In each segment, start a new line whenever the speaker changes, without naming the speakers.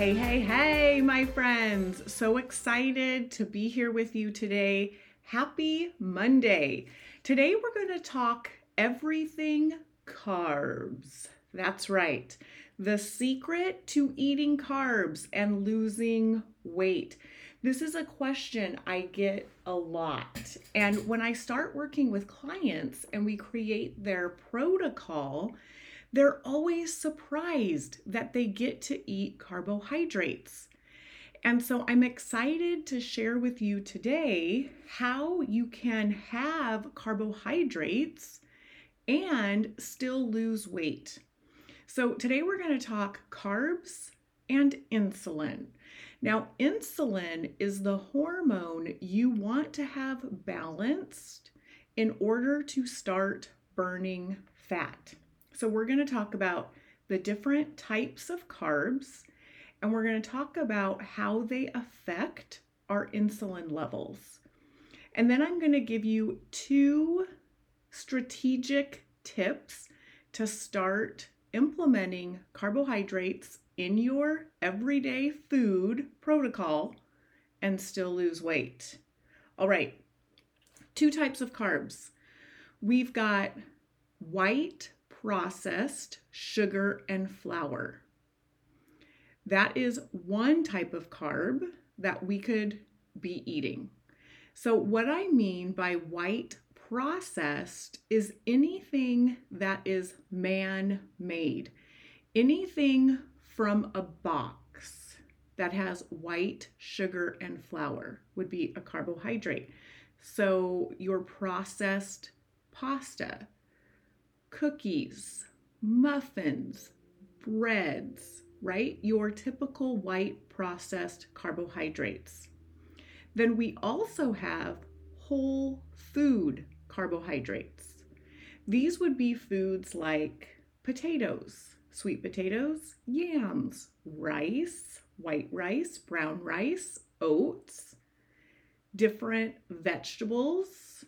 Hey, hey, hey, my friends. So excited to be here with you today. Happy Monday. Today we're going to talk everything carbs. That's right. The secret to eating carbs and losing weight. This is a question I get a lot. And when I start working with clients and we create their protocol, they're always surprised that they get to eat carbohydrates. And so I'm excited to share with you today how you can have carbohydrates and still lose weight. So today we're going to talk carbs and insulin. Now, insulin is the hormone you want to have balanced in order to start burning fat. So, we're going to talk about the different types of carbs and we're going to talk about how they affect our insulin levels. And then I'm going to give you two strategic tips to start implementing carbohydrates in your everyday food protocol and still lose weight. All right, two types of carbs. We've got white processed sugar and flour. That is one type of carb that we could be eating. So, what I mean by white processed is anything that is man made, anything from a box that has white sugar and flour would be a carbohydrate. So, your processed pasta, cookies, muffins, breads, right? Your typical white processed carbohydrates. Then we also have whole food carbohydrates. These would be foods like potatoes, sweet potatoes, yams, rice, white rice, brown rice, oats, different vegetables.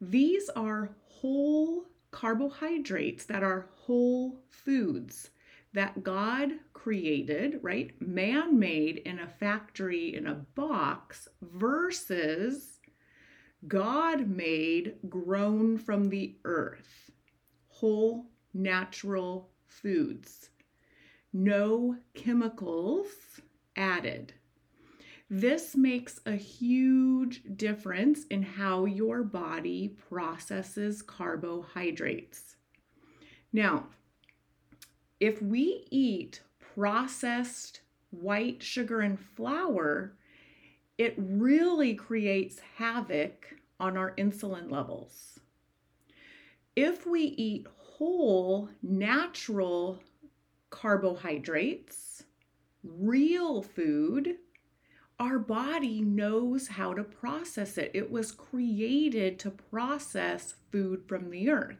These are whole carbohydrates that are whole foods that God created, right? Man made in a factory in a box versus God made grown from the earth, whole natural foods, no chemicals added. This makes a huge difference in how your body processes carbohydrates. Now, if we eat processed white sugar and flour, it really creates havoc on our insulin levels. If we eat whole, natural carbohydrates, real food, our body knows how to process it. It was created to process food from the earth.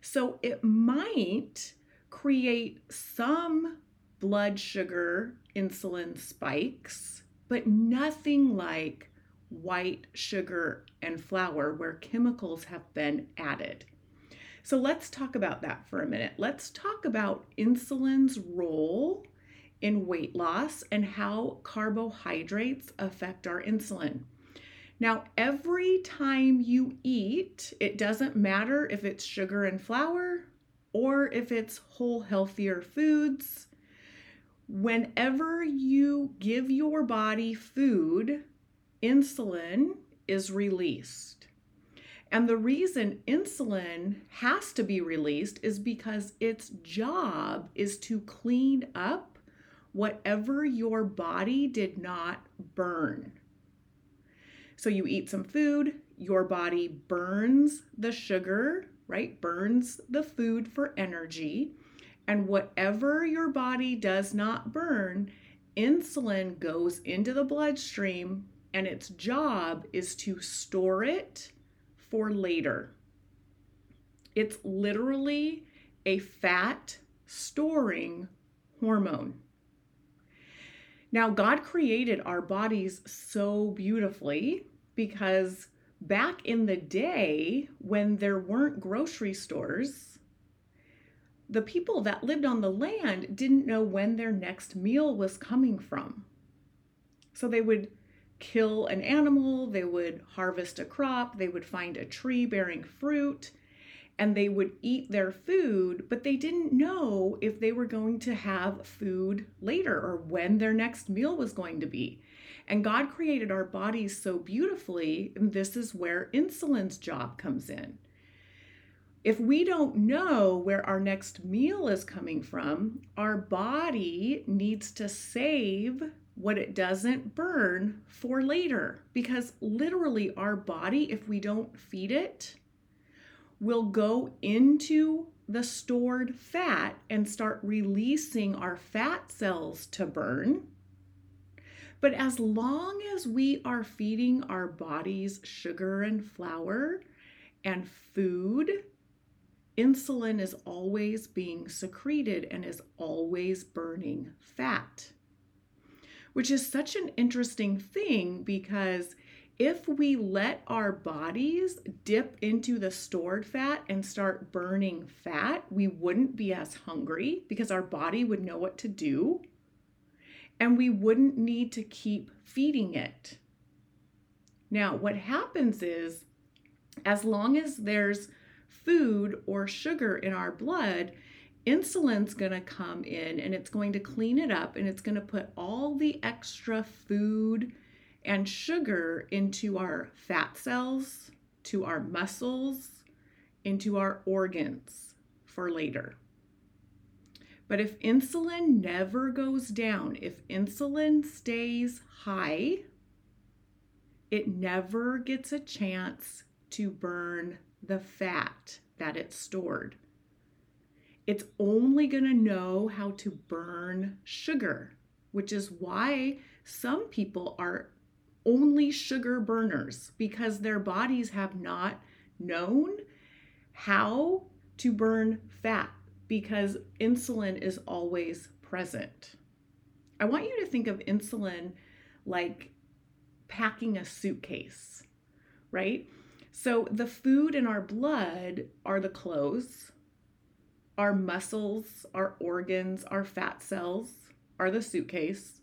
So it might create some blood sugar insulin spikes, but nothing like white sugar and flour where chemicals have been added. So let's talk about that for a minute. Let's talk about insulin's role in weight loss and how carbohydrates affect our insulin. Now, every time you eat, it doesn't matter if it's sugar and flour or if it's whole, healthier foods. Whenever you give your body food, insulin is released. And the reason insulin has to be released is because its job is to clean up whatever your body did not burn. So you eat some food, your body burns the sugar, right? Burns the food for energy. And whatever your body does not burn, insulin goes into the bloodstream and its job is to store it for later. It's literally a fat storing hormone. Now, God created our bodies so beautifully because back in the day when there weren't grocery stores, the people that lived on the land didn't know when their next meal was coming from. So they would kill an animal, they would harvest a crop, they would find a tree bearing fruit, and they would eat their food, but they didn't know if they were going to have food later or when their next meal was going to be. And God created our bodies so beautifully, and this is where insulin's job comes in. If we don't know where our next meal is coming from, our body needs to save what it doesn't burn for later. Because literally, our body, if we don't feed it, will go into the stored fat and start releasing our fat cells to burn. But as long as we are feeding our bodies sugar and flour and food, insulin is always being secreted and is always burning fat. Which is such an interesting thing because if we let our bodies dip into the stored fat and start burning fat, we wouldn't be as hungry because our body would know what to do and we wouldn't need to keep feeding it. Now, what happens is, as long as there's food or sugar in our blood, insulin's going to come in and it's going to clean it up and it's going to put all the extra food and sugar into our fat cells, to our muscles, into our organs for later. But if insulin never goes down, if insulin stays high, it never gets a chance to burn the fat that it's stored. It's only going to know how to burn sugar, which is why some people are only sugar burners because their bodies have not known how to burn fat because insulin is always present. I want you to think of insulin like packing a suitcase, right? So the food in our blood are the clothes, our muscles, our organs, our fat cells are the suitcase,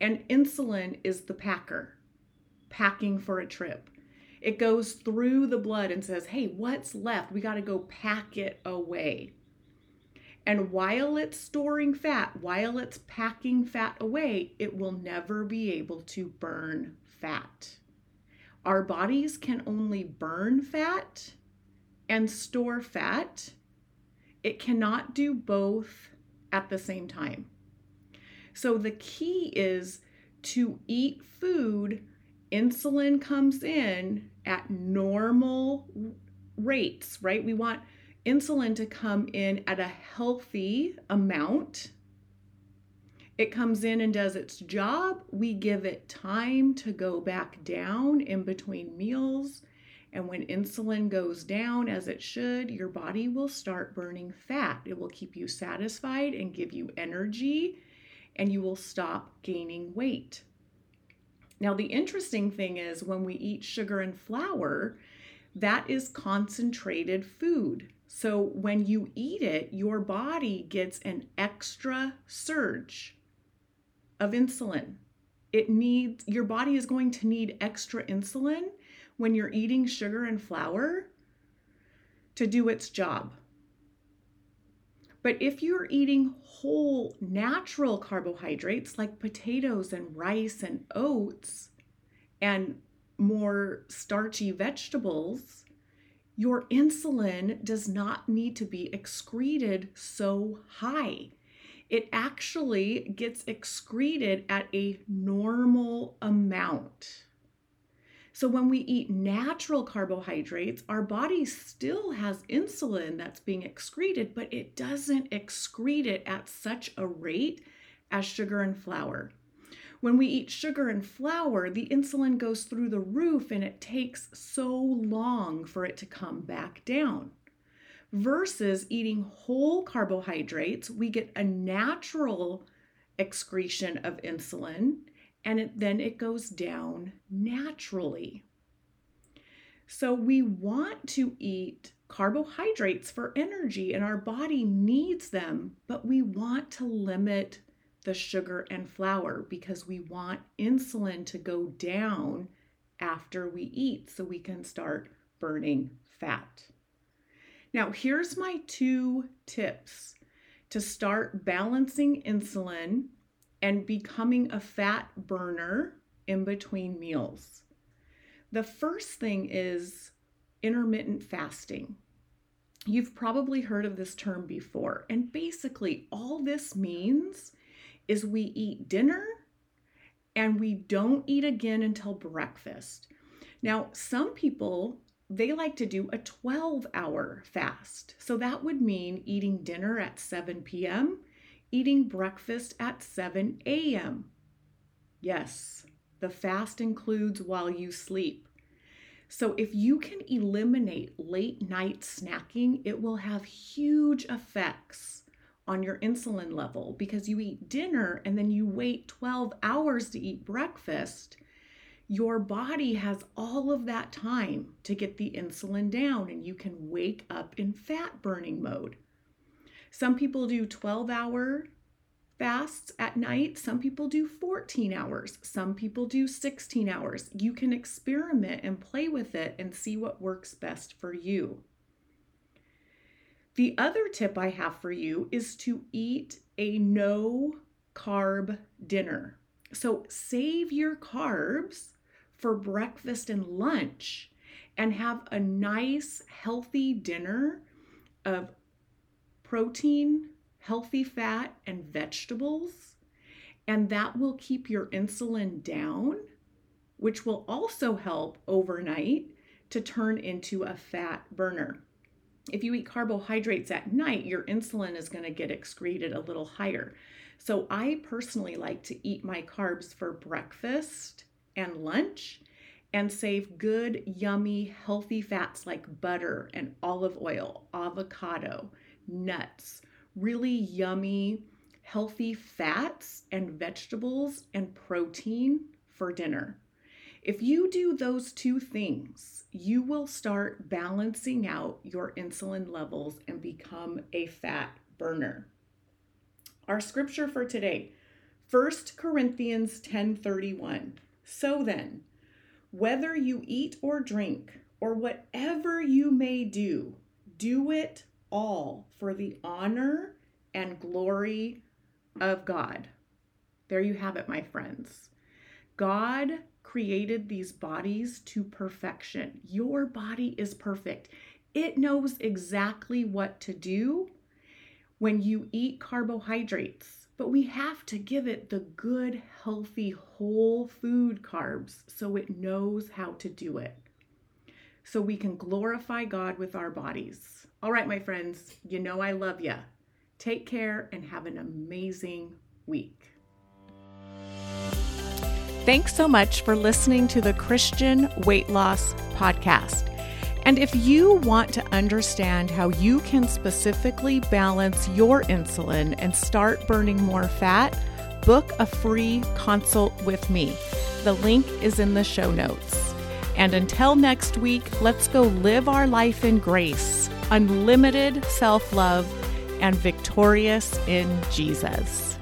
and insulin is the packer packing for a trip. It goes through the blood and says, hey, what's left? We got to go pack it away. And while it's storing fat, while it's packing fat away, it will never be able to burn fat. Our bodies can only burn fat and store fat. It cannot do both at the same time. So the key is to eat food insulin comes in at normal rates, right? We want insulin to come in at a healthy amount. It comes in and does its job. We give it time to go back down in between meals. And when insulin goes down as it should, your body will start burning fat. It will keep you satisfied and give you energy, and you will stop gaining weight. Now, the interesting thing is when we eat sugar and flour, that is concentrated food. So when you eat it, your body gets an extra surge of insulin. It needs your body is going to need extra insulin when you're eating sugar and flour to do its job. But if you're eating whole natural carbohydrates like potatoes and rice and oats and more starchy vegetables, your insulin does not need to be excreted so high. It actually gets excreted at a normal amount. So when we eat natural carbohydrates, our body still has insulin that's being excreted, but it doesn't excrete it at such a rate as sugar and flour. When we eat sugar and flour, the insulin goes through the roof and it takes so long for it to come back down. Versus eating whole carbohydrates, we get a natural excretion of insulin and it, then it goes down naturally. So we want to eat carbohydrates for energy and our body needs them, but we want to limit the sugar and flour because we want insulin to go down after we eat so we can start burning fat. Now, here's my two tips to start balancing insulin and becoming a fat burner in between meals. The first thing is intermittent fasting. You've probably heard of this term before, and basically, all this means is we eat dinner and we don't eat again until breakfast. Now, some people they like to do a 12 hour fast. So that would mean eating dinner at 7 p.m., eating breakfast at 7 a.m. Yes, the fast includes while you sleep. So if you can eliminate late night snacking, it will have huge effects on your insulin level because you eat dinner and then you wait 12 hours to eat breakfast. Your body has all of that time to get the insulin down and you can wake up in fat burning mode. Some people do 12 hour fasts at night. Some people do 14 hours. Some people do 16 hours. You can experiment and play with it and see what works best for you. The other tip I have for you is to eat a no carb dinner. So save your carbs for breakfast and lunch and have a nice, healthy dinner of protein, healthy fat, and vegetables. And that will keep your insulin down, which will also help overnight to turn into a fat burner if you eat carbohydrates at night, your insulin is going to get excreted a little higher. So I personally like to eat my carbs for breakfast and lunch and save good, yummy, healthy fats like butter and olive oil, avocado, nuts, really yummy, healthy fats and vegetables and protein for dinner. If you do those two things, you will start balancing out your insulin levels and become a fat burner. Our scripture for today, 1 Corinthians 10:31. So then, whether you eat or drink or whatever you may do, do it all for the honor and glory of God. There you have it, my friends. God created these bodies to perfection. Your body is perfect. It knows exactly what to do when you eat carbohydrates, but we have to give it the good, healthy, whole food carbs so it knows how to do it. So we can glorify God with our bodies. All right, my friends, you know I love you. Take care and have an amazing week. Thanks so much for listening to the Christian Weight Loss Podcast. And if you want to understand how you can specifically balance your insulin and start burning more fat, book a free consult with me. The link is in the show notes. And until next week, let's go live our life in grace, unlimited self love, and victorious in Jesus.